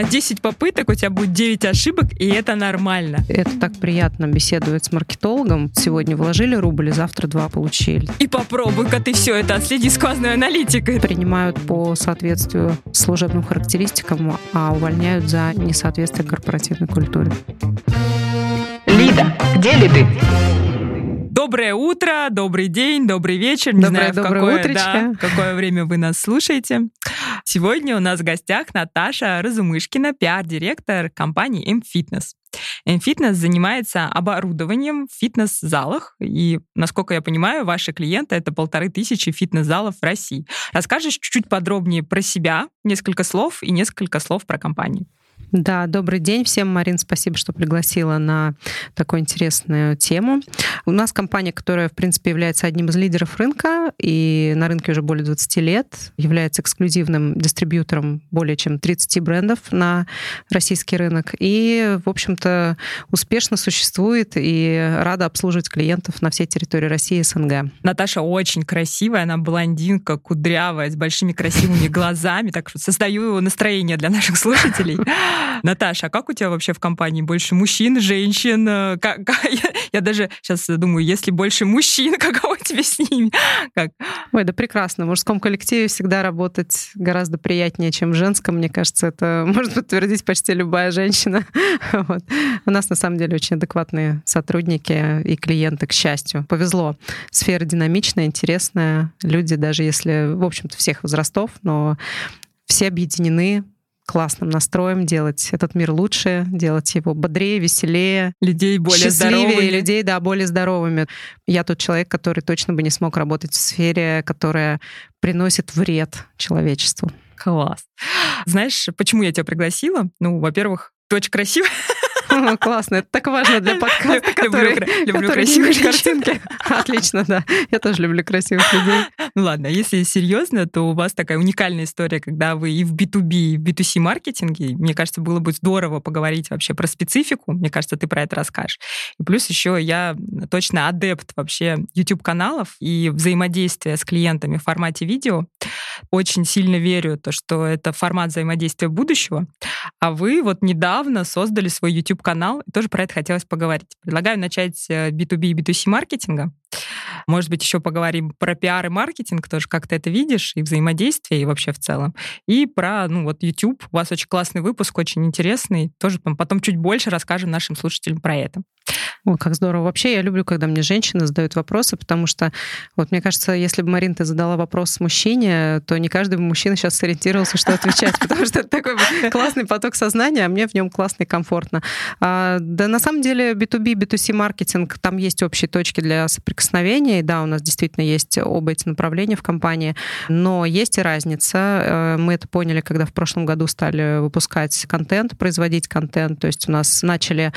на 10 попыток у тебя будет 9 ошибок, и это нормально. Это так приятно беседовать с маркетологом. Сегодня вложили рубль, завтра два получили. И попробуй-ка ты все это отследи сквозной аналитикой. Принимают по соответствию служебным характеристикам, а увольняют за несоответствие корпоративной культуре. Лида, где ли ты? Доброе утро, добрый день, добрый вечер. Не доброе, знаю, доброе в какое, утречко. да, какое время вы нас слушаете. Сегодня у нас в гостях Наташа Разумышкина, пиар-директор компании M-Fitness. M-Fitness занимается оборудованием в фитнес-залах, и, насколько я понимаю, ваши клиенты — это полторы тысячи фитнес-залов в России. Расскажешь чуть-чуть подробнее про себя, несколько слов и несколько слов про компанию. Да, добрый день всем, Марин, спасибо, что пригласила на такую интересную тему. У нас компания, которая, в принципе, является одним из лидеров рынка, и на рынке уже более 20 лет, является эксклюзивным дистрибьютором более чем 30 брендов на российский рынок, и, в общем-то, успешно существует и рада обслуживать клиентов на всей территории России и СНГ. Наташа очень красивая, она блондинка, кудрявая, с большими красивыми глазами, так что создаю настроение для наших слушателей. Наташа, а как у тебя вообще в компании? Больше мужчин, женщин? Э, Как, я, я даже сейчас думаю, если больше мужчин, каково тебе с ними? Как? Ой, да прекрасно. В мужском коллективе всегда работать гораздо приятнее, чем в женском. Мне кажется, это может подтвердить почти любая женщина. Вот. У нас на самом деле очень адекватные сотрудники и клиенты, к счастью. Повезло. Сфера динамичная, интересная. Люди, даже если, в общем-то, всех возрастов, но все объединены классным настроем делать этот мир лучше, делать его бодрее, веселее, Людей более здоровыми. людей, да, более здоровыми. Я тот человек, который точно бы не смог работать в сфере, которая приносит вред человечеству. Класс. Знаешь, почему я тебя пригласила? Ну, во-первых, ты очень красивая. Классно, это так важно для подкаста, который, люблю женщин. картинки. Отлично, да. Я тоже люблю красивых людей. Ну ладно, если серьезно, то у вас такая уникальная история, когда вы и в B2B, и в B2C маркетинге. Мне кажется, было бы здорово поговорить вообще про специфику. Мне кажется, ты про это расскажешь. И плюс еще я точно адепт вообще YouTube-каналов и взаимодействия с клиентами в формате видео. Очень сильно верю, то, что это формат взаимодействия будущего. А вы вот недавно создали свой YouTube-канал, тоже про это хотелось поговорить. Предлагаю начать э, B2B и B2C маркетинга. Может быть, еще поговорим про пиар и маркетинг, тоже как ты это видишь, и взаимодействие, и вообще в целом. И про, ну, вот YouTube. У вас очень классный выпуск, очень интересный. Тоже потом чуть больше расскажем нашим слушателям про это. Ой, как здорово. Вообще, я люблю, когда мне женщины задают вопросы, потому что, вот мне кажется, если бы, Марин, ты задала вопрос мужчине, то не каждый бы мужчина сейчас сориентировался, что отвечать, потому что это такой классный поток сознания, а мне в нем классно и комфортно. А, Да, на самом деле, B2B, B2C маркетинг, там есть общие точки для соприкосновения, и да, у нас действительно есть оба эти направления в компании, но есть и разница. Э, Мы это поняли, когда в прошлом году стали выпускать контент, производить контент, то есть у нас начали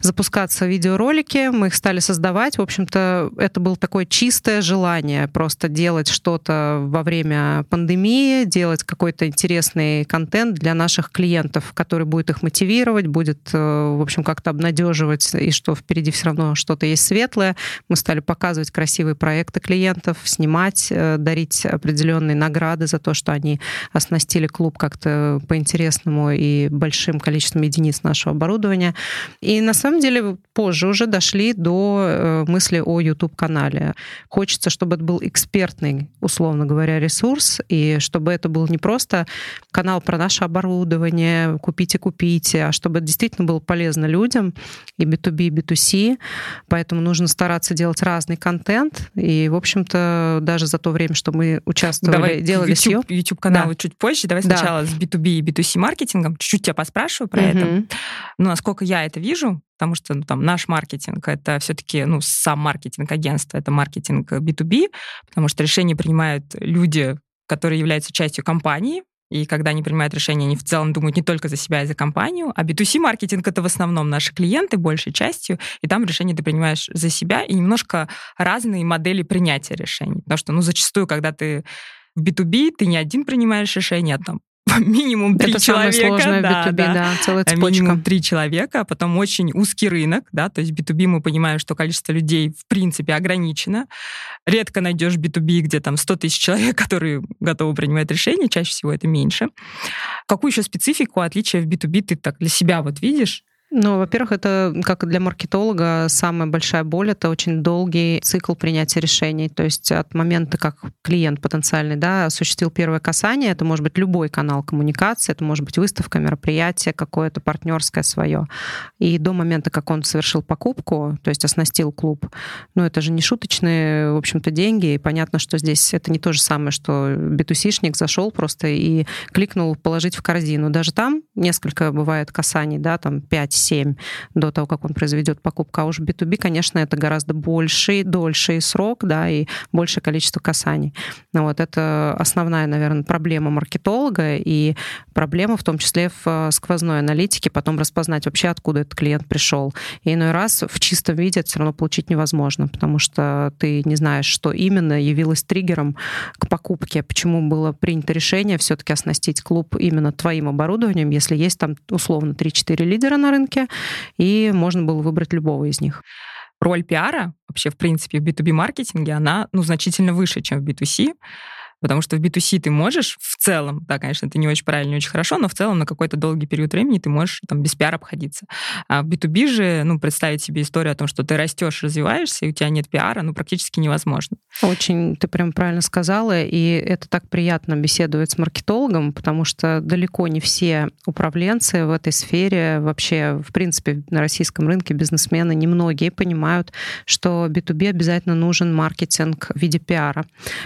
запускаться видеоролики, мы их стали создавать. В общем-то, это было такое чистое желание просто делать что-то во время пандемии, делать какой-то интересный контент для наших клиентов, который будет их мотивировать, будет, э, в общем, как-то обнадеживать, и что впереди все равно что-то есть светлое. Мы стали показывать красивые проекты клиентов, снимать, э, дарить определенные награды за то, что они оснастили клуб как-то по-интересному и большим количеством единиц нашего оборудования. И на самом деле позже уже дошли до э, мысли о YouTube-канале. Хочется, чтобы это был экспертный, условно говоря, ресурс, и чтобы это был не просто канал про наше оборудование, купите, купите, а чтобы это действительно было полезно людям, и B2B, и B2C. Поэтому нужно стараться делать разный контент. И, в общем-то, даже за то время, что мы участвовали, Давай делали съем. YouTube, YouTube каналы Да. чуть позже. Давай Да. сначала с B2B и B2C маркетингом. Чуть-чуть тебя поспрашиваю про это. Мгм. Ну, насколько я это вижу, потому что ну, там наш маркетинг это все-таки, ну, сам маркетинг агентства, это маркетинг B2B, потому что решения принимают люди, которые являются частью компании, и когда они принимают решения, они в целом думают не только за себя и за компанию, а B2C маркетинг это в основном наши клиенты большей частью, и там решения ты принимаешь за себя, и немножко разные модели принятия решений. Потому что, ну, зачастую, когда ты в B2B, ты не один принимаешь решения, а там минимум три Это самое человека. сложное да, B2B, да. да, целая А цепочка. Минимум три человека, а потом очень узкий рынок, да, то есть B2B мы понимаем, что количество людей в принципе ограничено. Редко найдешь B2B, где там 100 тысяч человек, которые готовы принимать решения, чаще всего это меньше. Какую еще специфику, отличия в B2B ты так для себя вот видишь? Ну, во-первых, это, как для маркетолога, самая большая боль — это очень долгий цикл принятия решений. То есть от момента, как клиент потенциальный да, осуществил первое касание, это может быть любой канал коммуникации, это может быть выставка, мероприятие какое-то партнерское свое. И до момента, как он совершил покупку, то есть оснастил клуб, ну, это же не шуточные, в общем-то, деньги. И понятно, что здесь это не то же самое, что битусишник зашел просто и кликнул «положить в корзину». Даже там несколько бывает касаний, да, там 5 7 до того, как он произведет покупку. А уж B2B, конечно, это гораздо больший, дольший срок, да, и большее количество касаний. Ну, вот это основная, наверное, проблема маркетолога и проблема в том числе в э, сквозной аналитике, потом распознать вообще, откуда этот клиент пришел. И иной раз в чистом виде это все равно получить невозможно, потому что ты не знаешь, что именно явилось триггером к покупке, почему было принято решение все-таки оснастить клуб именно твоим оборудованием, если есть там условно 3-4 лидера на рынке, рынке, и можно было выбрать любого из них. Роль пиара вообще, в принципе, в B2B-маркетинге, она ну, значительно выше, чем в B2C. Потому что в B2C ты можешь в целом, да, конечно, это не очень правильно, не очень хорошо, но в целом на какой-то долгий период времени ты можешь там без пиара обходиться. А в B2B же, ну, представить себе историю о том, что ты растешь, развиваешься, и у тебя нет пиара, ну, практически невозможно. Очень, ты прям правильно сказала, и это так приятно беседовать с маркетологом, потому что далеко не все управленцы в этой сфере, вообще, в принципе, на российском рынке бизнесмены, немногие понимают, что B2B обязательно нужен маркетинг в виде пиара,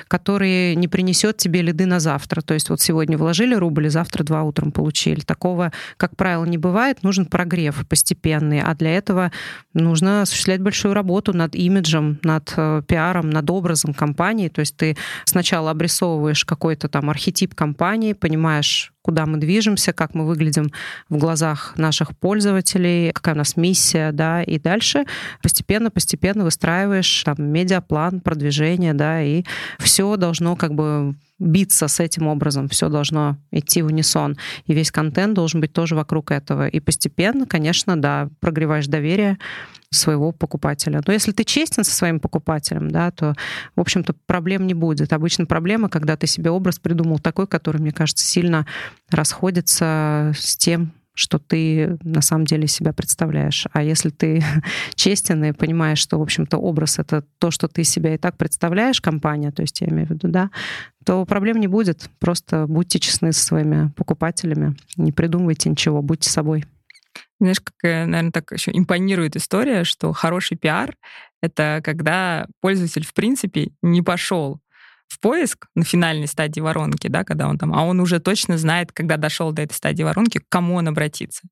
который не принесет тебе лиды на завтра. То есть вот сегодня вложили рубль, завтра два утром получили. Такого, как правило, не бывает. Нужен прогрев постепенный. А для этого нужно осуществлять большую работу над имиджем, над э, пиаром, над образом компании. То есть ты сначала обрисовываешь какой-то там архетип компании, понимаешь, куда мы движемся, как мы выглядим в глазах наших пользователей, какая у нас миссия, да, и дальше постепенно-постепенно выстраиваешь там медиаплан, продвижение, да, и все должно как бы биться с этим образом, все должно идти в унисон. И весь контент должен быть тоже вокруг этого. И постепенно, конечно, да, прогреваешь доверие своего покупателя. Но если ты честен со своим покупателем, да, то, в общем-то, проблем не будет. Обычно проблема, когда ты себе образ придумал такой, который, мне кажется, сильно расходится с тем, что ты на самом деле себя представляешь. А если ты честен и понимаешь, что, в общем-то, образ — это то, что ты себя и так представляешь, компания, то есть я имею в виду, да, то проблем не будет. Просто будьте честны со своими покупателями, не придумывайте ничего, будьте собой. Знаешь, какая, наверное, так еще импонирует история, что хороший пиар — это когда пользователь, в принципе, не пошел в поиск на финальной стадии воронки, да, когда он там, а он уже точно знает, когда дошел до этой стадии воронки, к кому он обратиться.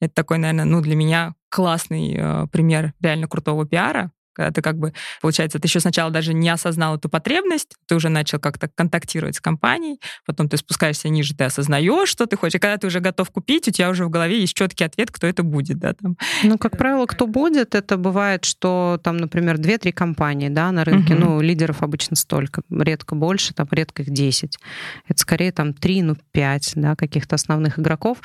Это такой, наверное, ну, для меня классный э, пример реально крутого пиара, когда ты как бы, получается, ты еще сначала даже не осознал эту потребность, ты уже начал как-то контактировать с компанией, потом ты спускаешься ниже, ты осознаешь, что ты хочешь, и когда ты уже готов купить, у тебя уже в голове есть четкий ответ, кто это будет, да, там. Ну, как правило, кто будет, это бывает, что там, например, 2-3 компании, да, на рынке, угу. ну, лидеров обычно столько, редко больше, там, редко их 10. Это скорее там 3, ну, 5, да, каких-то основных игроков.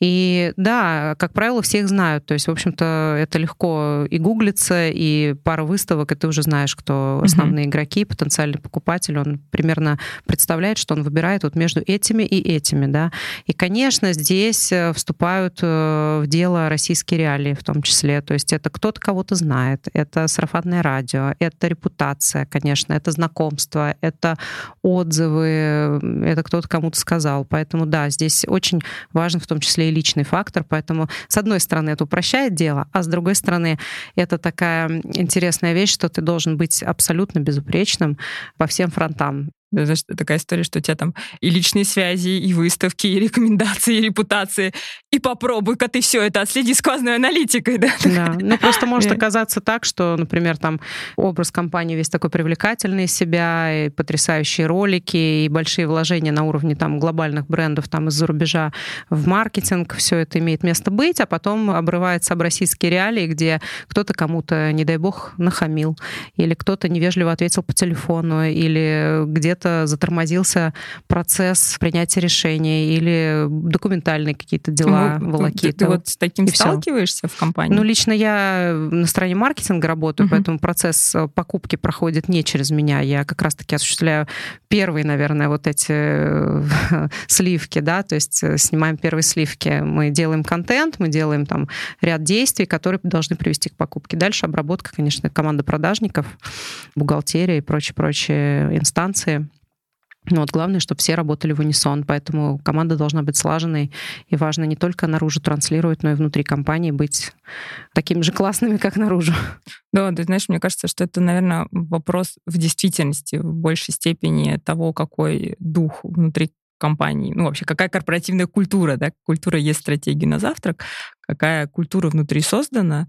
И да, как правило, всех знают. То есть, в общем-то, это легко и гуглится, и пара выставок, и ты уже знаешь, кто основные mm-hmm. игроки, потенциальный покупатель. Он примерно представляет, что он выбирает вот между этими и этими. Да? И, конечно, здесь э, вступают э, в дело российские реалии в том числе. То есть это кто-то кого-то знает, это сарафанное радио, это репутация, конечно, это знакомство, это отзывы, это кто-то кому-то сказал. Поэтому да, здесь очень важно в том числе и личный фактор, поэтому, с одной стороны, это упрощает дело, а с другой стороны, это такая интересная вещь, что ты должен быть абсолютно безупречным по всем фронтам. Знаешь, такая история, что у тебя там и личные связи, и выставки, и рекомендации, и репутации. И попробуй-ка ты все это отследи сквозной аналитикой, да? Да, ну просто может оказаться так, что, например, там образ компании весь такой привлекательный из себя, и потрясающие ролики, и большие вложения на уровне там глобальных брендов там из-за рубежа в маркетинг, все это имеет место быть, а потом обрывается об российские реалии, где кто-то кому-то, не дай бог, нахамил, или кто-то невежливо ответил по телефону, или где где-то затормозился процесс принятия решений или документальные какие-то дела, ну, волокиты. Ты, ты вот с таким и сталкиваешься все. в компании? Ну, лично я на стороне маркетинга работаю, угу. поэтому процесс э, покупки проходит не через меня. Я как раз-таки осуществляю первые, наверное, вот эти э, сливки, да, то есть э, снимаем первые сливки. Мы делаем контент, мы делаем там ряд действий, которые должны привести к покупке. Дальше обработка, конечно, команда продажников, бухгалтерия и прочие-прочие инстанции. Но вот главное, чтобы все работали в унисон, поэтому команда должна быть слаженной, и важно не только наружу транслировать, но и внутри компании быть такими же классными, как наружу. Да, ты знаешь, мне кажется, что это, наверное, вопрос в действительности в большей степени того, какой дух внутри компании, ну вообще какая корпоративная культура, да, культура есть стратегия на завтрак, какая культура внутри создана,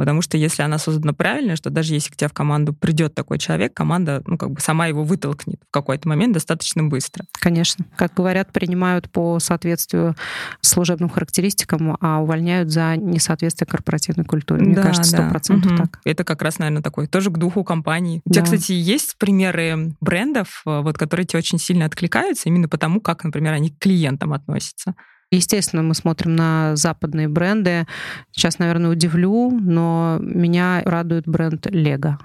Потому что если она создана правильно, что даже если к тебе в команду придет такой человек, команда, ну, как бы сама его вытолкнет в какой-то момент достаточно быстро. Конечно. Как говорят, принимают по соответствию служебным характеристикам, а увольняют за несоответствие корпоративной культуре. Мне да, кажется, сто процентов угу. так. Это как раз, наверное, такой тоже к духу компании. У тебя, кстати, есть примеры брендов, э, вот, которые тебе очень сильно откликаются именно потому, как, например, они к клиентам относятся? Естественно, мы смотрим на западные бренды. Сейчас, наверное, удивлю, но меня радует бренд Lego.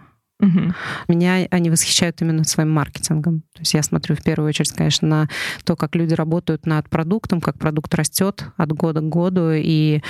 Угу. Меня они восхищают именно своим маркетингом. То есть я смотрю в первую очередь, конечно, на то, как люди работают над продуктом, как продукт растет от года к году. И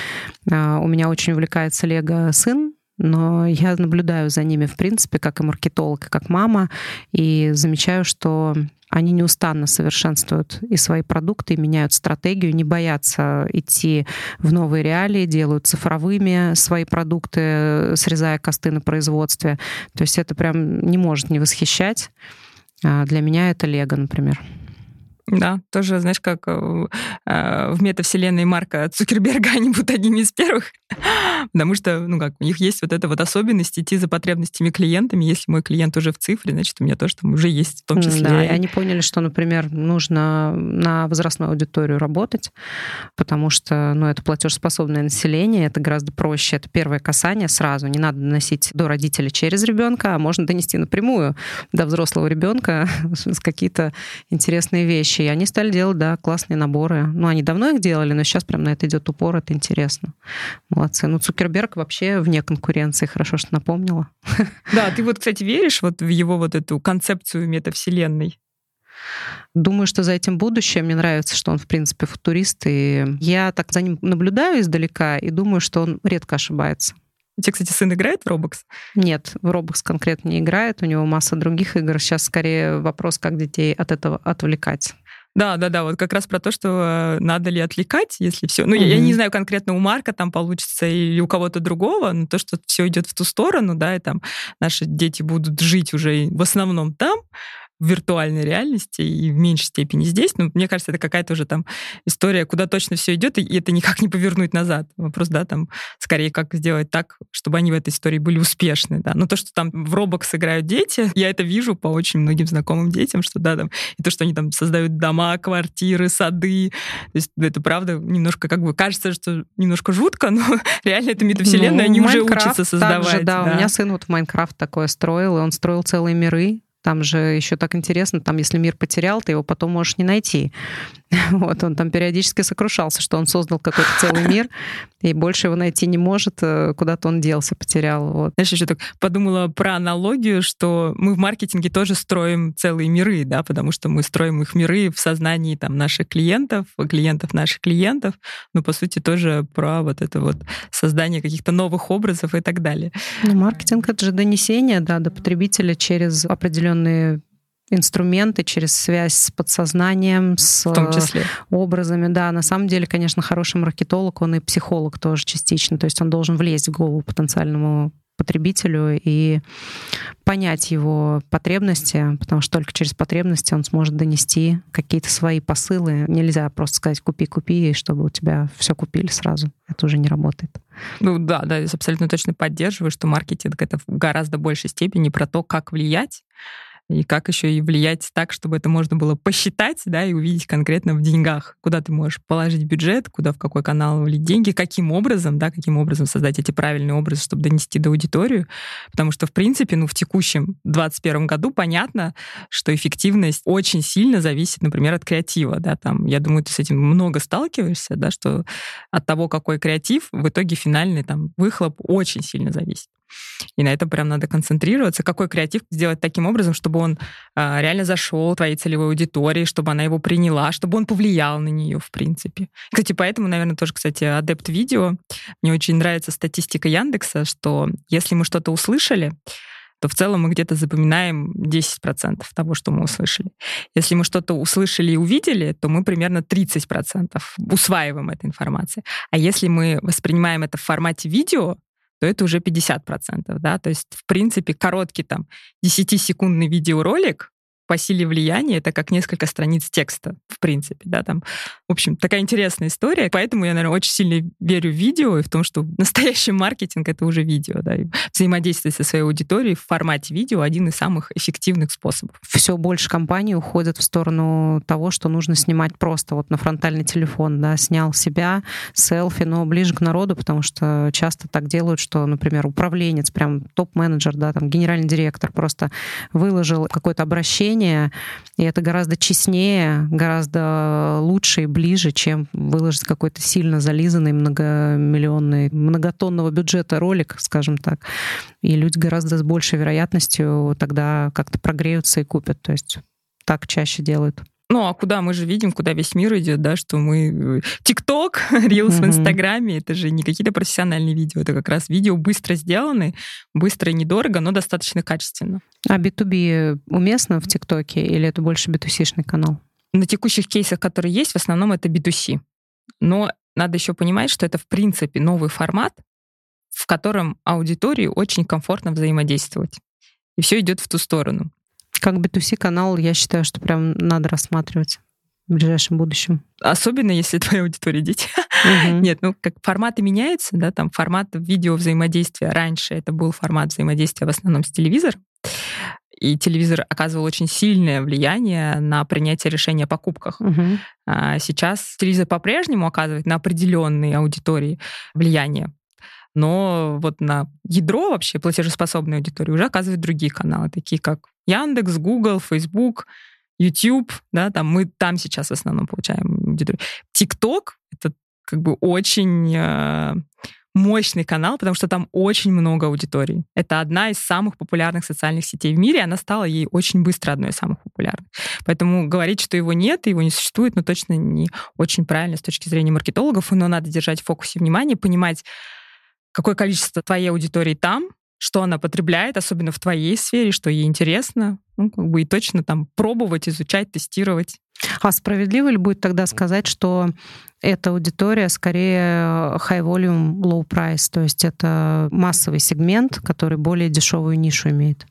э, у меня очень увлекается Лего сын, но я наблюдаю за ними, в принципе, как и маркетолог, и как мама, и замечаю, что они неустанно совершенствуют и свои продукты, и меняют стратегию, не боятся идти в новые реалии, делают цифровыми свои продукты, срезая косты на производстве. То есть это прям не может не восхищать. А для меня это Лего, например. Да, тоже, знаешь, как э, э, в метавселенной Марка Цукерберга они будут одними из первых, потому что, ну как, у них есть вот эта вот особенность идти за потребностями клиентами. Если мой клиент уже в цифре, значит, у меня тоже там уже есть в том числе. Да, и они поняли, что, например, нужно на возрастную аудиторию работать, потому что, ну, это платежеспособное население, это гораздо проще, это первое касание сразу, не надо доносить до родителя через ребенка, а можно донести напрямую до взрослого ребенка какие-то интересные вещи вещи. И они стали делать, да, классные наборы. Ну, они давно их делали, но сейчас прям на это идет упор, это интересно. Молодцы. Ну, Цукерберг вообще вне конкуренции, хорошо, что напомнила. Да, ты вот, кстати, веришь вот в его вот эту концепцию метавселенной? Думаю, что за этим будущее. Мне нравится, что он, в принципе, футурист. И я так за ним наблюдаю издалека и думаю, что он редко ошибается. У тебя, кстати, сын играет в Roblox? Нет, в Roblox конкретно не играет. У него масса других игр. Сейчас скорее вопрос, как детей от этого отвлекать. Да, да, да, вот как раз про то, что э, надо ли отвлекать, если все. Ну, mm-hmm. я, я не знаю конкретно у Марка там получится или у кого-то другого, но то, что все идет в ту сторону, да, и там наши дети будут жить уже в основном там, в виртуальной реальности и в меньшей степени здесь. Но мне кажется, это какая-то уже там история, куда точно все идет, и это никак не повернуть назад. Вопрос, да, там скорее как сделать так, чтобы они в этой истории были успешны, да. Но то, что там в Roblox играют дети, я это вижу по очень многим знакомым детям, что да, там, и то, что они там создают дома, квартиры, сады, то есть это правда немножко как бы кажется, что немножко жутко, но реально это метавселенная, ну, они уже учатся создавать. Также, да, да, у меня сын вот в Майнкрафт такое строил, и он строил целые миры, там же еще так интересно, там, если мир потерял, ты его потом можешь не найти. Вот, он там периодически сокрушался, что он создал какой-то целый мир, и больше его найти не может, э, куда-то он делся, потерял. Вот. Знаешь, еще так подумала про аналогию, что мы в маркетинге тоже строим целые миры, да, потому что мы строим их миры в сознании там наших клиентов, клиентов наших клиентов, но по сути тоже про вот это вот создание каких-то новых образов и так далее. Ну, маркетинг — это же донесение, да, до потребителя через определенные инструменты через связь с подсознанием, с в том числе. образами. Да, на самом деле, конечно, хороший маркетолог, он и психолог тоже частично. То есть он должен влезть в голову потенциальному потребителю и понять его потребности, потому что только через потребности он сможет донести какие-то свои посылы. Нельзя просто сказать «купи, купи», чтобы у тебя все купили сразу. Это уже не работает. Ну да, да, я абсолютно точно поддерживаю, что маркетинг — это в гораздо большей степени про то, как влиять, и как еще и влиять так, чтобы это можно было посчитать, да, и увидеть конкретно в деньгах, куда ты можешь положить бюджет, куда, в какой канал влить деньги, каким образом, да, каким образом создать эти правильные образы, чтобы донести до аудитории, потому что, в принципе, ну, в текущем 2021 году понятно, что эффективность очень сильно зависит, например, от креатива, да, там, я думаю, ты с этим много сталкиваешься, да, что от того, какой креатив, в итоге финальный там выхлоп очень сильно зависит. И на это прям надо концентрироваться. Какой креатив сделать таким образом, чтобы он а, реально зашел твоей целевой аудитории, чтобы она его приняла, чтобы он повлиял на нее, в принципе. Кстати, поэтому, наверное, тоже, кстати, адепт видео. Мне очень нравится статистика Яндекса, что если мы что-то услышали, то в целом мы где-то запоминаем 10% того, что мы услышали. Если мы что-то услышали и увидели, то мы примерно 30% усваиваем эту информацию. А если мы воспринимаем это в формате видео, то это уже 50%, да, то есть, в принципе, короткий там 10-секундный видеоролик по силе влияния это как несколько страниц текста, в принципе, да, там. В общем, такая интересная история, поэтому я, наверное, очень сильно верю в видео и в том, что настоящий маркетинг — это уже видео, да, и взаимодействие со своей аудиторией в формате видео — один из самых эффективных способов. Все больше компаний уходят в сторону того, что нужно снимать просто вот на фронтальный телефон, да, снял себя, селфи, но ближе к народу, потому что часто так делают, что, например, управленец, прям топ-менеджер, да, там, генеральный директор просто выложил какое-то обращение, общение, и это гораздо честнее, гораздо лучше и ближе, чем выложить какой-то сильно зализанный многомиллионный, многотонного бюджета ролик, скажем так. И люди гораздо с большей вероятностью тогда как-то прогреются и купят. То есть так чаще делают. Ну, а куда мы же видим, куда весь мир идет, да, что мы... Э, ТикТок, Рилс в Инстаграме, это же не какие-то профессиональные видео, это как раз видео быстро сделаны, быстро и недорого, но достаточно качественно. А B2B уместно в ТикТоке или это больше B2C-шный канал? На текущих кейсах, которые есть, в основном это B2C. Но надо еще понимать, что это, в принципе, новый формат, в котором аудитории очень комфортно взаимодействовать. И все идет в ту сторону. Как B2C канал, я считаю, что прям надо рассматривать в ближайшем будущем. Особенно, если твоя аудитория дети. Угу. Нет, ну как форматы меняются, да, там формат видео взаимодействия. Раньше это был формат взаимодействия в основном с телевизором. И телевизор оказывал очень сильное влияние на принятие решения о покупках. Угу. А сейчас телевизор по-прежнему оказывает на определенные аудитории влияние но вот на ядро вообще платежеспособной аудитории уже оказывают другие каналы, такие как Яндекс, Google, Facebook, YouTube, да, там мы там сейчас в основном получаем аудиторию. TikTok — это как бы очень э, мощный канал, потому что там очень много аудиторий. Это одна из самых популярных социальных сетей в мире, она стала ей очень быстро одной из самых популярных. Поэтому говорить, что его нет, его не существует, ну, точно не очень правильно с точки зрения маркетологов, но надо держать в фокусе внимания, понимать, какое количество твоей аудитории там, что она потребляет, особенно в твоей сфере, что ей интересно, ну, как бы и точно там пробовать, изучать, тестировать. А справедливо ли будет тогда сказать, что эта аудитория скорее high volume, low price, то есть это массовый сегмент, который более дешевую нишу имеет?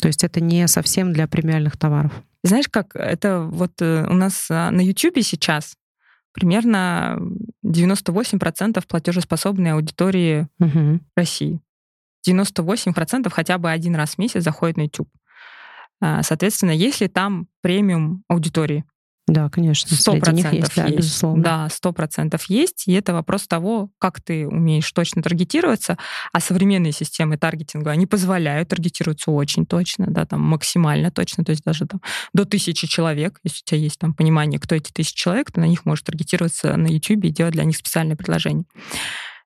То есть это не совсем для премиальных товаров. Знаешь, как это вот э, у нас а, на YouTube сейчас примерно 98% платежеспособной аудитории угу. России. 98% хотя бы один раз в месяц заходит на YouTube. А, соответственно, если там премиум аудитории, да, конечно. Сто процентов есть, да, безусловно. Да, сто процентов есть. И это вопрос того, как ты умеешь точно таргетироваться. А современные системы таргетинга, они позволяют таргетироваться очень точно, да, там максимально точно, то есть даже там до тысячи человек. Если у тебя есть там понимание, кто эти тысячи человек, ты на них можешь таргетироваться на YouTube и делать для них специальное предложение.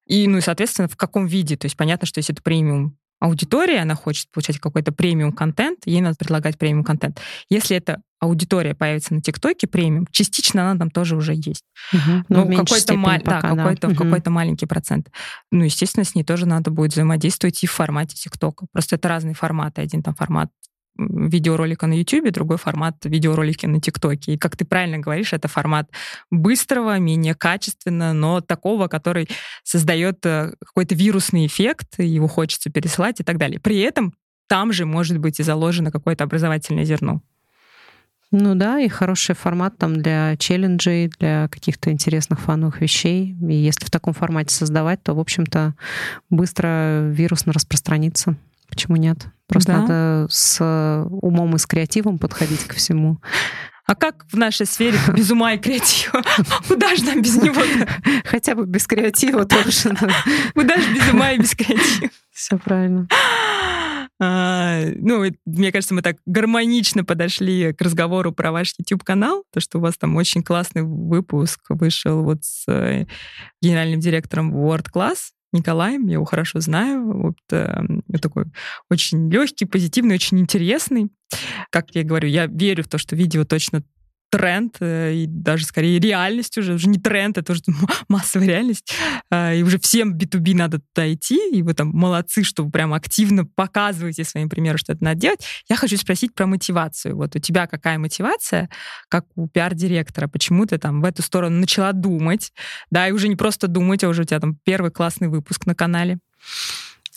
И, ну и, соответственно, в каком виде. То есть понятно, что если это премиум аудитория, она хочет получать какой-то премиум контент, ей надо предлагать премиум контент. Если эта аудитория появится на ТикТоке премиум, частично она там тоже уже есть. Угу. Ну, какой-то, ма- пока, да, какой-то, угу. какой-то маленький процент. Ну, естественно, с ней тоже надо будет взаимодействовать и в формате ТикТока. Просто это разные форматы. Один там формат видеоролика на YouTube, другой формат видеоролики на ТикТоке. И, как ты правильно говоришь, это формат быстрого, менее качественно, но такого, который создает э, какой-то вирусный эффект, его хочется пересылать и так далее. При этом там же может быть и заложено какое-то образовательное зерно. Ну да, и хороший формат там для челленджей, для каких-то интересных фановых вещей. И если в таком формате создавать, то, в общем-то, быстро вирусно распространится почему нет? Просто Да. надо с умом и с креативом подходить ко всему. А как в нашей сфере без ума и креатива? Куда же нам без него? Хотя бы без креатива тоже. Куда же без ума и без креатива? Все правильно. А, Ну, мне кажется, мы так гармонично подошли к разговору про ваш YouTube-канал, то, что у вас там очень классный выпуск вышел вот с э, генеральным директором World Class Николаем, я его хорошо знаю. Вот э, такой очень легкий, позитивный, очень интересный. Как я говорю, я верю в то, что видео точно тренд, э, и даже скорее реальность уже, уже не тренд, это уже массовая реальность, А, и уже всем B2B надо туда идти, и вы там молодцы, что вы прям активно показываете своим примером, что это надо делать. Я хочу спросить про мотивацию. Вот у тебя какая мотивация, как у пиар-директора? Почему ты там в эту сторону начала думать? Да, и уже не просто думать, а уже у тебя там первый классный выпуск на канале.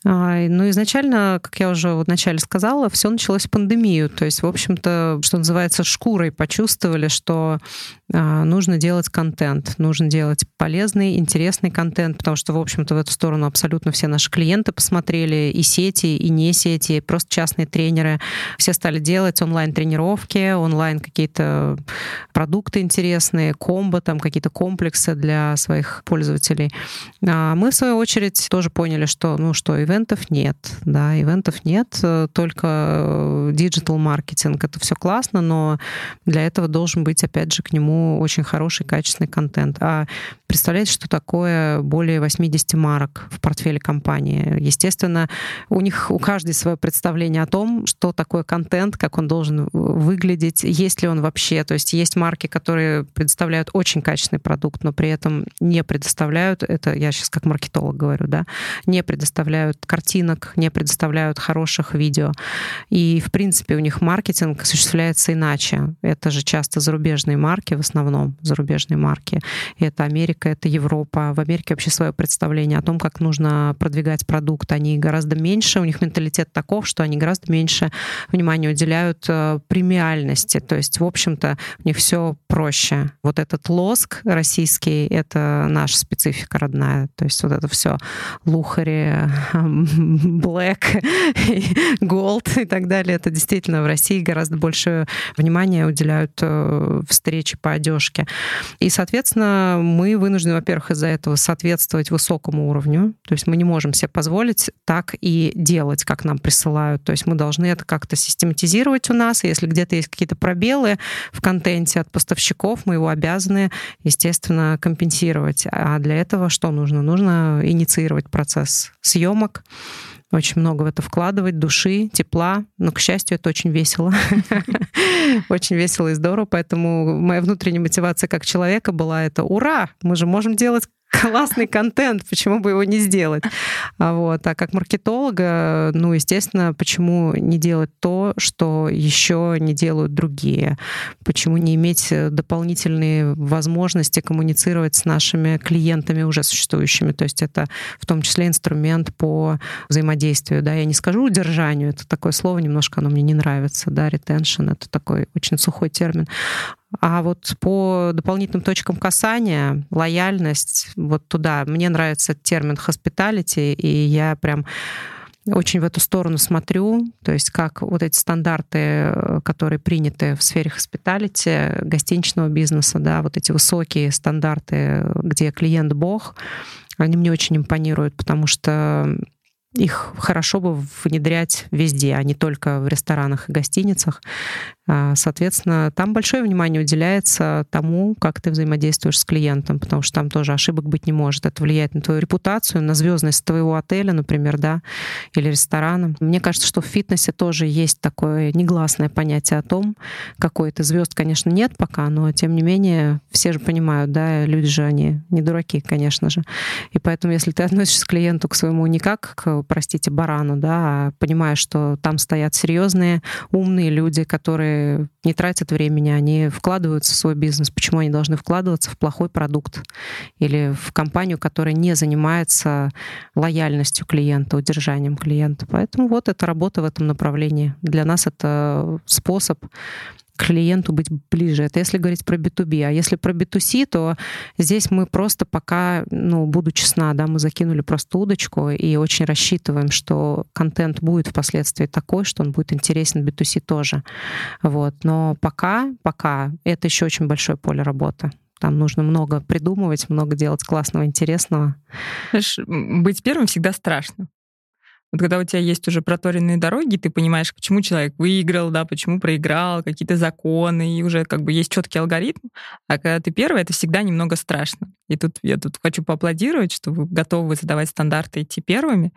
Ну, изначально, как я уже вот вначале сказала, все началось в пандемию. То есть, в общем-то, что называется, шкурой почувствовали, что а, нужно делать контент, нужно делать полезный, интересный контент, потому что, в общем-то, в эту сторону абсолютно все наши клиенты посмотрели, и сети, и не сети, и просто частные тренеры. Все стали делать онлайн-тренировки, онлайн какие-то продукты интересные, комбо, там какие-то комплексы для своих пользователей. А мы, в свою очередь, тоже поняли, что, ну что, ивентов нет, да, ивентов нет, э, только digital-маркетинг. Это все классно, но для этого должен быть, опять же, к нему очень хороший, качественный контент. А представляете, что такое более 80 марок в портфеле компании? Естественно, у них у каждой свое представление о том, что такое контент, как он должен выглядеть, есть ли он вообще. То есть есть марки, которые предоставляют очень качественный продукт, но при этом не предоставляют, это я сейчас как маркетолог говорю, да, не предоставляют картинок, не предоставляют хороших видео. И, в принципе, у них маркетинг осуществляется иначе. Это же часто зарубежные марки, в основном зарубежные марки. Это Америка, это Европа. В Америке вообще свое представление о том, как нужно продвигать продукт. Они гораздо меньше, у них менталитет таков, что они гораздо меньше внимания уделяют э, премиальности. То есть, в общем-то, у них все проще. Вот этот лоск российский — это наша специфика родная. То есть вот это все лухари, black, gold и так далее. Это действительно в России гораздо больше внимания уделяют э, встрече по одежке. И, соответственно, мы вынуждены, во-первых, из-за этого соответствовать высокому уровню. То есть мы не можем себе позволить так и делать, как нам присылают. То есть мы должны это как-то систематизировать у нас. И если где-то есть какие-то пробелы в контенте от поставщиков, мы его обязаны, естественно, компенсировать. А для этого что нужно? Нужно инициировать процесс съемок, очень много в это вкладывать, души, тепла. Но, к счастью, это очень весело. Очень весело и здорово. Поэтому моя внутренняя мотивация как человека была это «Ура! Мы же можем делать классный контент, почему бы его не сделать? А Вот. А как маркетолога, ну, естественно, почему не делать то, что еще не делают другие? Почему не иметь дополнительные возможности коммуницировать с нашими клиентами уже существующими? То есть это в том числе инструмент по взаимодействию. Да? Я не скажу удержанию, это такое слово, немножко оно мне не нравится. Да? Retention — это такой очень сухой термин. А вот по дополнительным точкам касания, лояльность, вот туда, мне нравится термин hospitality, и я прям очень в эту сторону смотрю, то есть как вот эти стандарты, которые приняты в сфере hospitality, гостиничного бизнеса, да, вот эти высокие стандарты, где клиент бог, они мне очень импонируют, потому что их хорошо бы внедрять везде, а не только в ресторанах и гостиницах. А, Соответственно, там большое внимание уделяется тому, как ты взаимодействуешь с клиентом, потому что там тоже ошибок быть не может. Это влияет на твою репутацию, на звездность твоего отеля, например, да, или ресторана. Мне кажется, что в фитнесе тоже есть такое негласное понятие о том, какой ты звезд, конечно, нет пока, но тем не менее все же понимают, да, люди же они не дураки, конечно же. И поэтому, если ты относишься к клиенту к своему не как к, простите, барану, да, а понимаешь, что там стоят серьезные, умные люди, которые не тратят времени, они вкладываются в свой бизнес. Почему они должны вкладываться в плохой продукт или в компанию, которая не занимается лояльностью клиента, удержанием клиента? Поэтому вот эта работа в этом направлении. Для нас это способ клиенту быть ближе. Это если говорить про B2B. А если про B2C, то здесь мы просто пока, ну, буду честна, да, мы закинули просто удочку и очень рассчитываем, что контент будет впоследствии такой, что он будет интересен B2C тоже. Вот. Но пока, пока это еще очень большое поле работы. Там нужно много придумывать, много делать классного, интересного. Знаешь, быть первым всегда страшно. Вот когда у тебя есть уже проторенные дороги, ты понимаешь, почему человек выиграл, да, почему проиграл, какие-то законы, и уже как бы есть четкий алгоритм. А когда ты первый, это всегда немного страшно. И тут я тут хочу поаплодировать, что вы готовы задавать стандарты идти первыми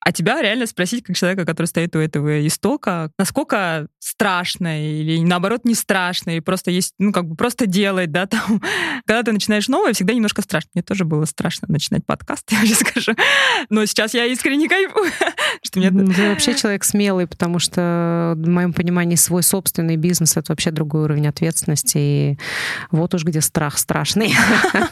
а тебя реально спросить, как человека, который стоит у этого истока, насколько страшно или наоборот не страшно, или просто есть, ну, как бы просто делать, да, там. Когда ты начинаешь новое, всегда немножко страшно. Мне тоже было страшно начинать подкаст, я сейчас скажу. Но сейчас я искренне кайфую. что мне... Ты вообще человек смелый, потому что, в моем понимании, свой собственный бизнес — это вообще другой уровень ответственности. И вот уж где страх страшный.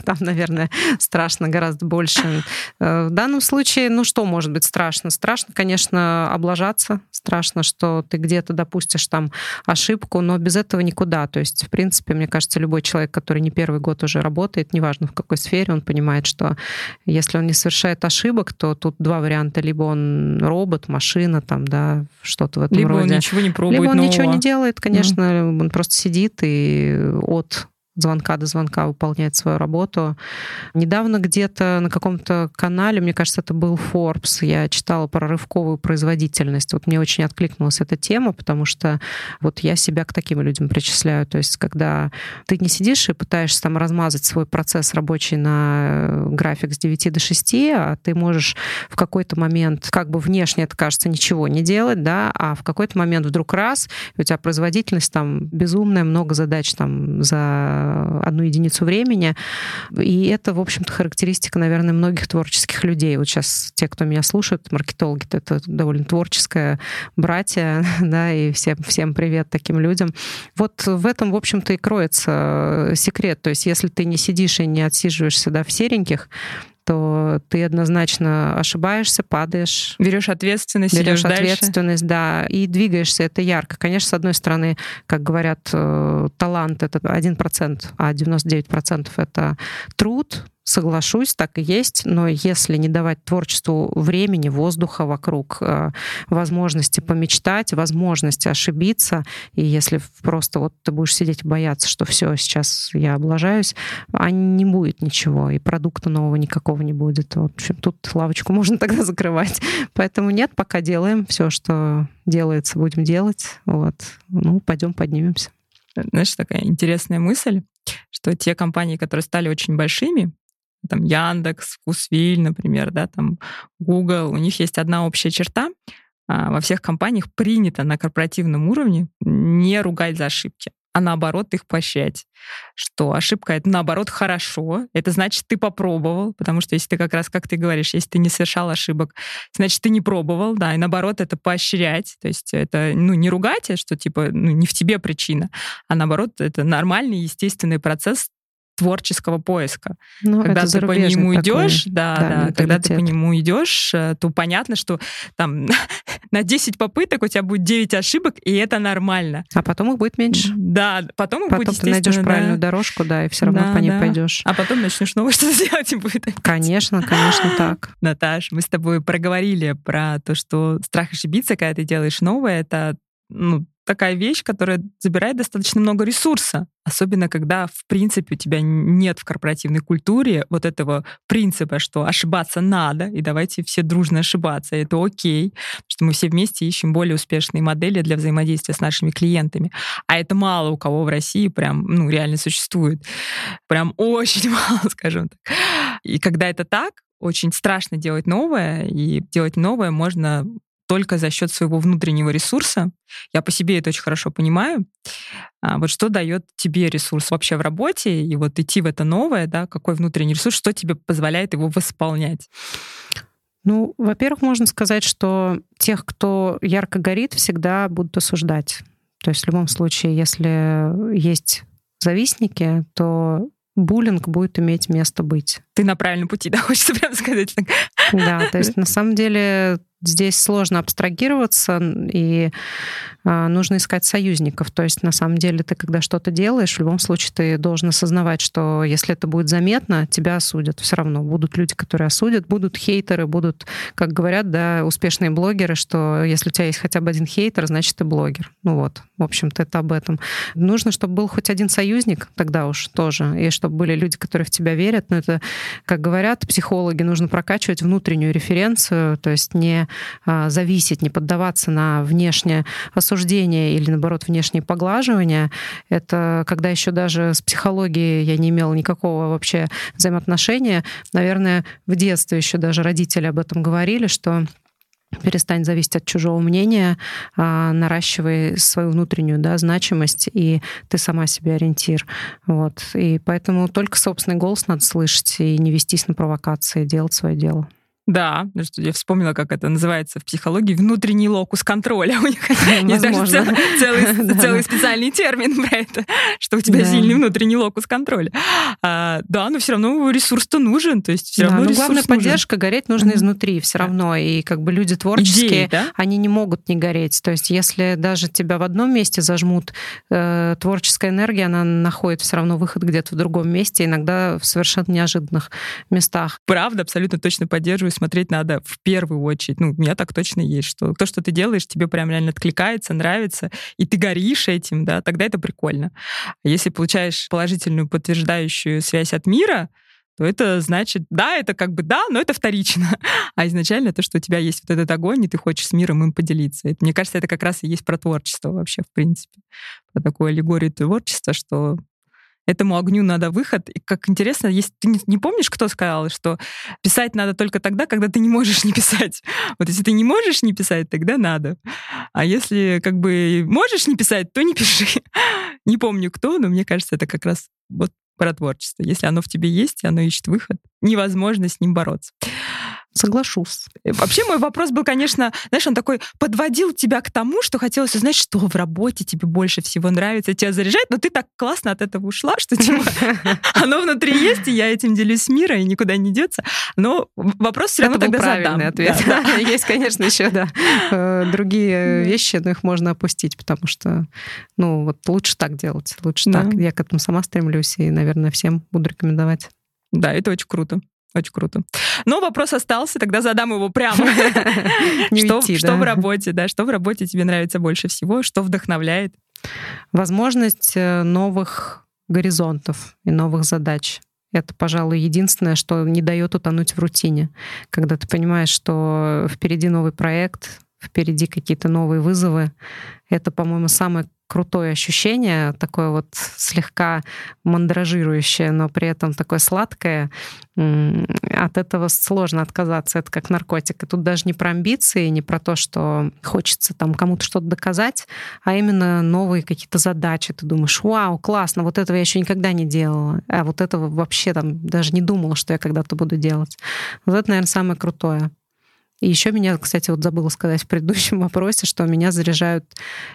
Там, наверное, страшно гораздо больше. Э, в данном случае, ну, что может быть страшно? Страшно. Страшно, конечно, облажаться, страшно, что ты где-то допустишь там ошибку, но без этого никуда. То есть, в принципе, мне кажется, любой человек, который не первый год уже работает, неважно в какой сфере, он понимает, что если он не совершает ошибок, то тут два варианта. Либо он робот, машина, там, да, что-то в этом либо роде. Либо он ничего не пробует Либо он нового. ничего не делает, конечно, mm. он просто сидит и от звонка до звонка выполняет свою работу. Недавно где-то на каком-то канале, мне кажется, это был Forbes, я читала про рывковую производительность. Вот мне очень откликнулась эта тема, потому что вот я себя к таким людям причисляю. То есть когда ты не сидишь и пытаешься там размазать свой процесс рабочий на график с 9 до 6, а ты можешь в какой-то момент, как бы внешне это кажется, ничего не делать, да, а в какой-то момент вдруг раз, у тебя производительность там безумная, много задач там за одну единицу времени. И это, в общем-то, характеристика, наверное, многих творческих людей. Вот сейчас те, кто меня слушают, маркетологи, это довольно творческое братья, да, и всем, всем привет таким людям. Вот в этом, в общем-то, и кроется секрет. То есть если ты не сидишь и не отсиживаешься да, в сереньких, то ты однозначно ошибаешься, падаешь. Берешь ответственность, берешь ответственность, дальше. да, и двигаешься. Это ярко. Конечно, с одной стороны, как говорят, э, талант это 1%, а 99% это труд, соглашусь, так и есть, но если не давать творчеству времени, воздуха вокруг, э, возможности помечтать, возможности ошибиться, и если просто вот ты будешь сидеть и бояться, что все, сейчас я облажаюсь, а не будет ничего, и продукта нового никакого не будет. В общем, тут лавочку можно тогда закрывать. Поэтому нет, пока делаем все, что делается, будем делать. Вот. Ну, пойдем поднимемся. Знаешь, такая интересная мысль, что те компании, которые стали очень большими, там Яндекс, Вкусвиль, например, да, там Google, у них есть одна общая черта. А, во всех компаниях принято на корпоративном уровне не ругать за ошибки а наоборот их поощрять. Что ошибка — это наоборот хорошо, это значит, ты попробовал, потому что если ты как раз, как ты говоришь, если ты не совершал ошибок, значит, ты не пробовал, да, и наоборот это поощрять, то есть это, ну, не ругать, а что, типа, ну, не в тебе причина, а наоборот это нормальный, естественный процесс творческого поиска. Ну, когда ты по нему идешь, да, да, да когда ты по нему идешь, э, то понятно, что там на 10 попыток у тебя будет 9 ошибок, и это нормально. А потом их будет меньше. Да, потом их потом будет, ты найдешь да. правильную дорожку, да, и все равно да, по ней да. пойдешь. А потом начнешь новое что-то делать и будет. Конечно, конечно, так. Наташ, мы с тобой проговорили про то, что страх ошибиться, когда ты делаешь новое, это ну, такая вещь, которая забирает достаточно много ресурса, особенно когда, в принципе, у тебя нет в корпоративной культуре вот этого принципа, что ошибаться надо, и давайте все дружно ошибаться, это окей, что мы все вместе ищем более успешные модели для взаимодействия с нашими клиентами. А это мало у кого в России прям, ну, реально существует. Прям очень мало, скажем так. И когда это так, очень страшно делать новое, и делать новое можно только за счет своего внутреннего ресурса. Я по себе это очень хорошо понимаю. А вот что дает тебе ресурс вообще в работе, и вот идти в это новое, да, какой внутренний ресурс, что тебе позволяет его восполнять? Ну, во-первых, можно сказать, что тех, кто ярко горит, всегда будут осуждать. То есть в любом случае, если есть завистники, то буллинг будет иметь место быть. Ты на правильном пути, да, хочется прям сказать. Да, то есть на самом деле здесь сложно абстрагироваться, и а, нужно искать союзников. То есть, на самом деле, ты когда что-то делаешь, в любом случае ты должен осознавать, что если это будет заметно, тебя осудят все равно. Будут люди, которые осудят, будут хейтеры, будут, как говорят, да, успешные блогеры, что если у тебя есть хотя бы один хейтер, значит, ты блогер. Ну вот, в общем-то, это об этом. Нужно, чтобы был хоть один союзник, тогда уж тоже, и чтобы были люди, которые в тебя верят. Но это, как говорят психологи, нужно прокачивать внутреннюю референцию, то есть не зависеть, не поддаваться на внешнее осуждение или, наоборот, внешние поглаживания. Это когда еще даже с психологией я не имела никакого вообще взаимоотношения. Наверное, в детстве еще даже родители об этом говорили, что перестань зависеть от чужого мнения, а, наращивай свою внутреннюю да, значимость, и ты сама себе ориентир. Вот. И поэтому только собственный голос надо слышать и не вестись на провокации, делать свое дело. Да, я вспомнила, как это называется в психологии, внутренний локус контроля. У них есть даже целый, специальный термин про это, что у тебя сильный внутренний локус контроля. А, да, но все равно ресурс-то нужен, то есть все равно но главная поддержка, гореть нужно изнутри все равно, и как бы люди творческие, они не могут не гореть. То есть если даже тебя в одном месте зажмут, э, творческая энергия, она находит все равно выход где-то в другом месте, иногда в совершенно неожиданных местах. Правда, абсолютно точно поддерживаю смотреть надо в первую очередь. Ну, у меня так точно есть, что то, что ты делаешь, тебе прям реально откликается, нравится, и ты горишь этим, да, тогда это прикольно. А если получаешь положительную подтверждающую связь от мира, то это значит, да, это как бы да, но это вторично. А изначально то, что у тебя есть вот этот огонь, и ты хочешь с миром им поделиться. Это, мне кажется, это как раз и есть про творчество вообще, в принципе. Про такую аллегорию творчества, что этому огню надо выход. И как интересно, если ты не, не помнишь, кто сказал, что писать надо только тогда, когда ты не можешь не писать. Вот если ты не можешь не писать, тогда надо. А если как бы можешь не писать, то не пиши. не помню кто, но мне кажется, это как раз вот про творчество. Если оно в тебе есть, оно ищет выход, невозможно с ним бороться. Соглашусь. Э, вообще мой вопрос был, конечно, знаешь, он такой подводил тебя к тому, что хотелось узнать, что в работе тебе больше всего нравится, тебя заряжает, но ты так классно от этого ушла, что типа, оно внутри есть, и я этим делюсь с миром, и никуда не деться. Но вопрос все равно тогда задам. ответ. Есть, конечно, еще, да, э, другие вещи, но их можно опустить, потому что, ну, вот лучше так делать, лучше так. Я к этому сама стремлюсь, и, наверное, всем буду рекомендовать. Да, это очень круто. Очень круто. Но вопрос остался, тогда задам его прямо. Что, что в работе, да, что в работе тебе нравится больше всего, что вдохновляет? Возможность э, новых горизонтов и новых задач. Это, пожалуй, единственное, что не дает утонуть в рутине. Когда ты понимаешь, что впереди новый проект, впереди какие-то новые вызовы. Это, по-моему, самое крутое ощущение, такое вот слегка мандражирующее, но при этом такое сладкое. От этого сложно отказаться. Это как наркотик. И тут даже не про амбиции, не про то, что хочется там кому-то что-то доказать, а именно новые какие-то задачи. Ты думаешь, вау, классно, вот этого я еще никогда не делала. А вот этого вообще там даже не думала, что я когда-то буду делать. Вот это, наверное, самое крутое. И еще меня, кстати, вот забыла сказать в предыдущем вопросе, что меня заряжают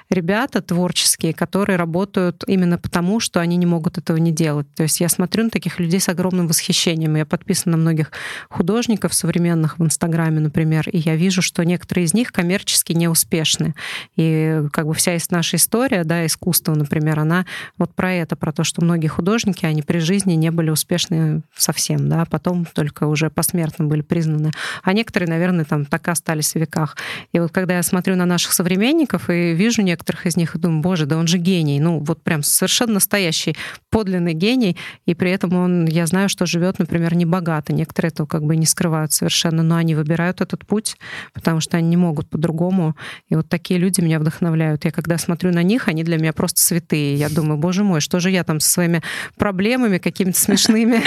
ребята творческие, которые работают именно потому, что они не могут этого не делать. То есть я смотрю на таких людей с огромным восхищением. Я подписана на многих художников современных в Инстаграме, например, и я вижу, что некоторые из них коммерчески неуспешны. И как бы вся наша история, да, искусство, например, она вот про это, про то, что многие художники, они при жизни не были успешны совсем, да, а потом только уже посмертно были признаны. А некоторые, наверное, там так и остались в веках. И вот когда я смотрю на наших современников и вижу некоторых из них, и думаю, боже, да он же гений. Ну, вот прям совершенно настоящий, подлинный гений, и при этом он, я знаю, что живет, например, не богато. Некоторые этого как бы не скрывают совершенно, но они выбирают этот путь, потому что они не могут по-другому. И вот такие люди меня вдохновляют. Я когда смотрю на них, они для меня просто святые. Я думаю, боже мой, что же я там со своими проблемами какими-то смешными,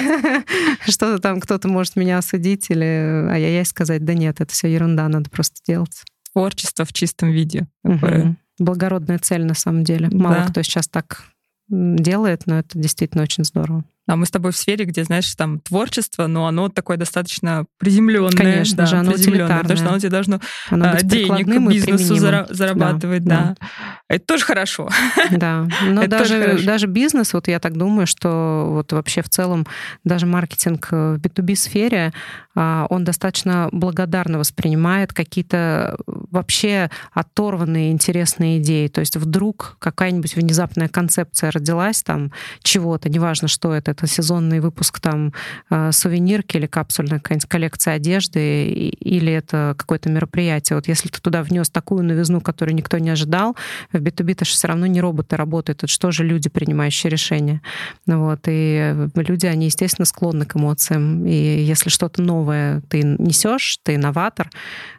что-то там кто-то может меня осудить или ай-яй-яй сказать, да нет, это все ерунда, надо просто делать. Творчество в чистом виде. Угу. Благородная цель на самом деле. Мало да. кто сейчас так делает, но это действительно очень здорово. А мы с тобой в сфере, где, знаешь, там творчество, но оно такое достаточно приземленное. Конечно да, же, оно приземленное, потому что оно тебе должно Оно а, быть денег бизнесу зара- зарабатывать, Да, да. Это тоже хорошо. Да, но Это тоже даже, хорошо. даже бизнес, вот я так думаю, что вот вообще в целом даже маркетинг в B2B сфере, а, он достаточно благодарно воспринимает какие-то вообще оторванные интересные идеи. То есть вдруг какая-нибудь внезапная концепция родилась там чего-то, неважно, что это, это сезонный выпуск там а, сувенирки или капсульная какая-нибудь коллекция одежды или это какое-то мероприятие. Вот если ты туда внес такую новизну, которую никто не ожидал, в B2B это же все равно не роботы работают, это что же люди, принимающие решения. Вот, и люди, они, естественно, склонны к эмоциям. И если что-то новое ты несешь, ты инноватор,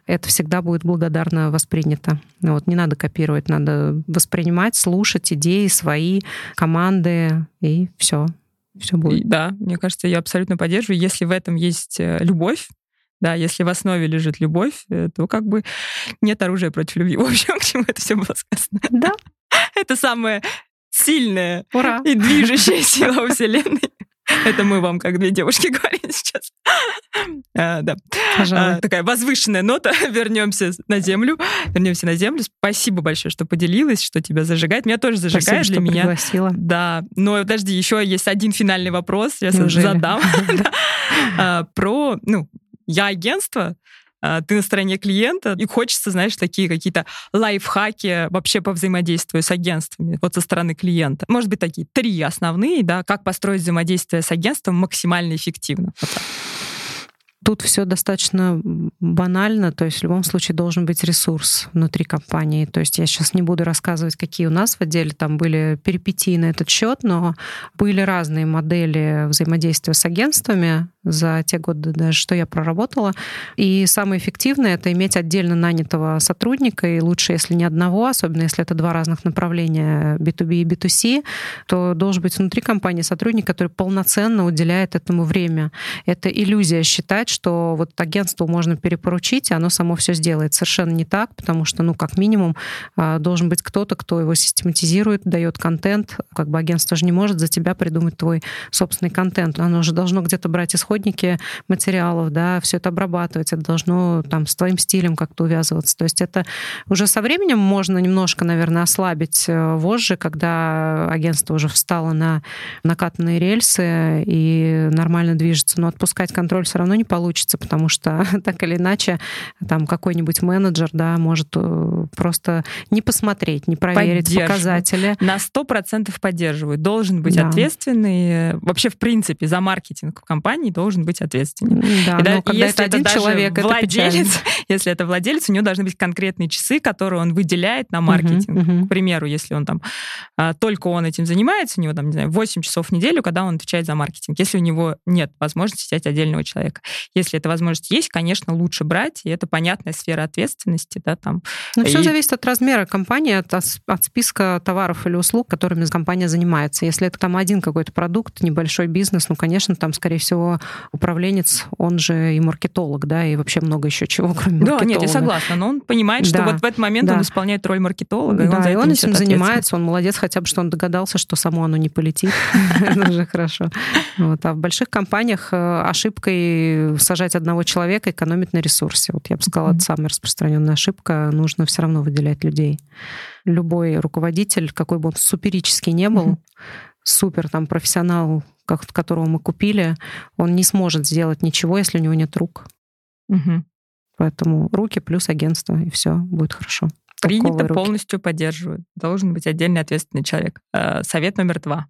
это всегда будет благодарно воспринято. Вот, не надо копировать, надо воспринимать, слушать идеи свои, команды, и все. Все И будет. Да, мне кажется, я абсолютно поддерживаю. Если в этом есть э, любовь, да, если в основе лежит любовь, э, то как бы нет оружия против любви. В общем, к чему это все было сказано. Да, Это самая сильная ура! и движущая сила Вселенной. Это мы вам, как две девушки, говорим сейчас. А, да. Пожалуй. А, такая возвышенная нота. Вернемся на землю. Вернемся на землю. Спасибо большое, что поделилась, что тебя зажигает. Меня тоже Спасибо, зажигает что для меня. пригласила. Да, но подожди, еще есть один финальный вопрос, я Неужели? задам. Да. А, Про, ну, я агентство, ты на стороне клиента, и хочется, знаешь, такие какие-то лайфхаки вообще по взаимодействию с агентствами, вот со стороны клиента. Может быть, такие три основные, да, как построить взаимодействие с агентством максимально эффективно. Вот. Тут все достаточно банально, то есть в любом случае должен быть ресурс внутри компании. То есть я сейчас не буду рассказывать, какие у нас в отделе там были перипетии на этот счет, но были разные модели взаимодействия с агентствами за те годы, даже что я проработала. И самое эффективное это иметь отдельно нанятого сотрудника, и лучше, если не одного, особенно если это два разных направления B2B и B2C, то должен быть внутри компании сотрудник, который полноценно уделяет этому время. Это иллюзия считать, что вот агентству можно перепоручить, и оно само все сделает. Совершенно не так, потому что, ну, как минимум, а, должен быть кто-то, кто его систематизирует, дает контент. Как бы агентство же не может за тебя придумать твой собственный контент. Оно же должно где-то брать исходники материалов, да, все это обрабатывать, это должно там с твоим стилем как-то увязываться. То есть это уже со временем можно немножко, наверное, ослабить э, вожжи, когда агентство уже встало на накатанные рельсы и нормально движется. Но отпускать контроль все равно не получится, потому что так или иначе там какой-нибудь менеджер, да, может э, просто не посмотреть, не проверить показатели. На 100% поддерживаю. Должен быть Да. ответственный. э, Вообще, в принципе, за маркетинг в компании должен быть ответственен. Да, И да- но когда если это один человек, это печально. владелец, если это владелец, у него должны быть конкретные часы, которые он выделяет на маркетинг. Мгм, мгм. К примеру, если он там а, только он этим занимается, у него там, не знаю, 8 часов в неделю, когда он отвечает за маркетинг. Если у него нет возможности взять отдельного человека. Если эта возможность есть, конечно, лучше брать, и это понятная сфера ответственности, да, там. Ну, все И- зависит от размера компании, от, от списка товаров или услуг, которыми компания занимается. Если это там один какой-то продукт, небольшой бизнес, ну, конечно, там, скорее всего, управленец, он же и маркетолог, да, и вообще много еще чего, кроме Да, маркетолога. нет, я согласна, но он понимает, что Да, вот в этот момент он да. исполняет роль маркетолога, и он Да, за и он этим занимается, он молодец хотя бы, что он догадался, что само оно не полетит. Это уже хорошо. А в больших компаниях э, ошибкой сажать одного человека экономить на ресурсе. Вот я бы сказала, это самая распространенная ошибка. Нужно все равно выделять людей. Любой руководитель, какой бы он суперический не был, супер там профессионал, как- которого мы купили, он не сможет сделать ничего, если у него нет рук. Мгм. Поэтому руки плюс агентство, и все будет хорошо. Принято, руки. полностью поддерживаю. Должен быть отдельный ответственный человек. Э, Совет номер два.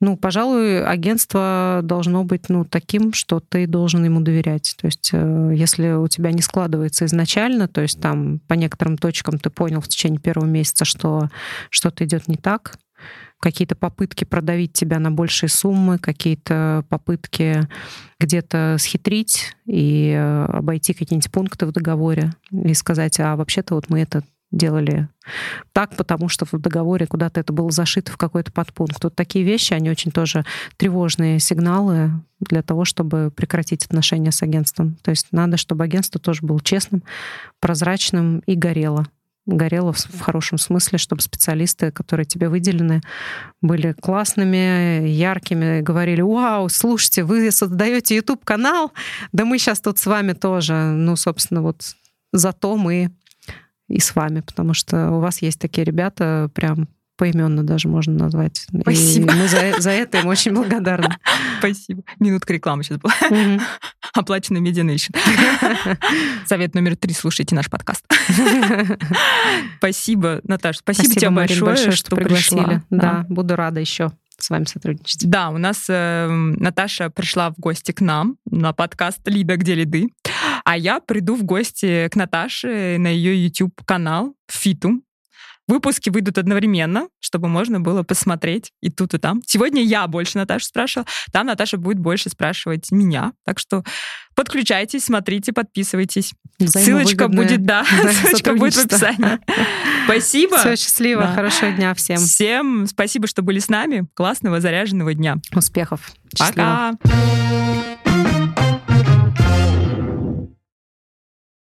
Ну, пожалуй, агентство должно быть ну, таким, что ты должен ему доверять. То есть, э, если у тебя не складывается изначально, то есть там по некоторым точкам ты понял в течение первого месяца, что что-то идет не так, какие-то попытки продавить тебя на большие суммы, какие-то попытки где-то схитрить и э, обойти какие-нибудь пункты в договоре и сказать, а вообще-то вот мы это делали так, потому что в договоре куда-то это было зашито в какой-то подпункт. Вот такие вещи, они очень тоже тревожные сигналы для того, чтобы прекратить отношения с агентством. То есть надо, чтобы агентство тоже было честным, прозрачным и горело. Горело в хорошем смысле, чтобы специалисты, которые тебе выделены, были классными, яркими, говорили, вау, слушайте, вы создаете YouTube-канал, да мы сейчас тут с вами тоже. Ну, собственно, вот зато мы и с вами, потому что у вас есть такие ребята, прям поименно даже можно назвать. Спасибо. И мы за, за это им очень благодарны. Спасибо. Минутка рекламы сейчас была. Оплачена Medianation. Совет номер три. Слушайте наш подкаст. Спасибо, Наташа. Спасибо, Спасибо тебе Марин, большое, большое, что, что пригласили. пришла. Да. буду рада еще с вами сотрудничать. Да, у нас э, Наташа пришла в гости к нам на подкаст «Лида, где лиды?», а я приду в гости к Наташе на ее YouTube-канал «Фиту». Выпуски выйдут одновременно, чтобы можно было посмотреть и тут, и там. Сегодня я больше Наташу спрашивала, там Наташа будет больше спрашивать меня. Так что подключайтесь, смотрите, подписывайтесь. Ссылочка будет, да, ссылочка будет в описании. Спасибо. Все, счастливо, Да. хорошего дня всем. Всем спасибо, что были с нами. Классного заряженного дня. Успехов. Счастливо. Пока.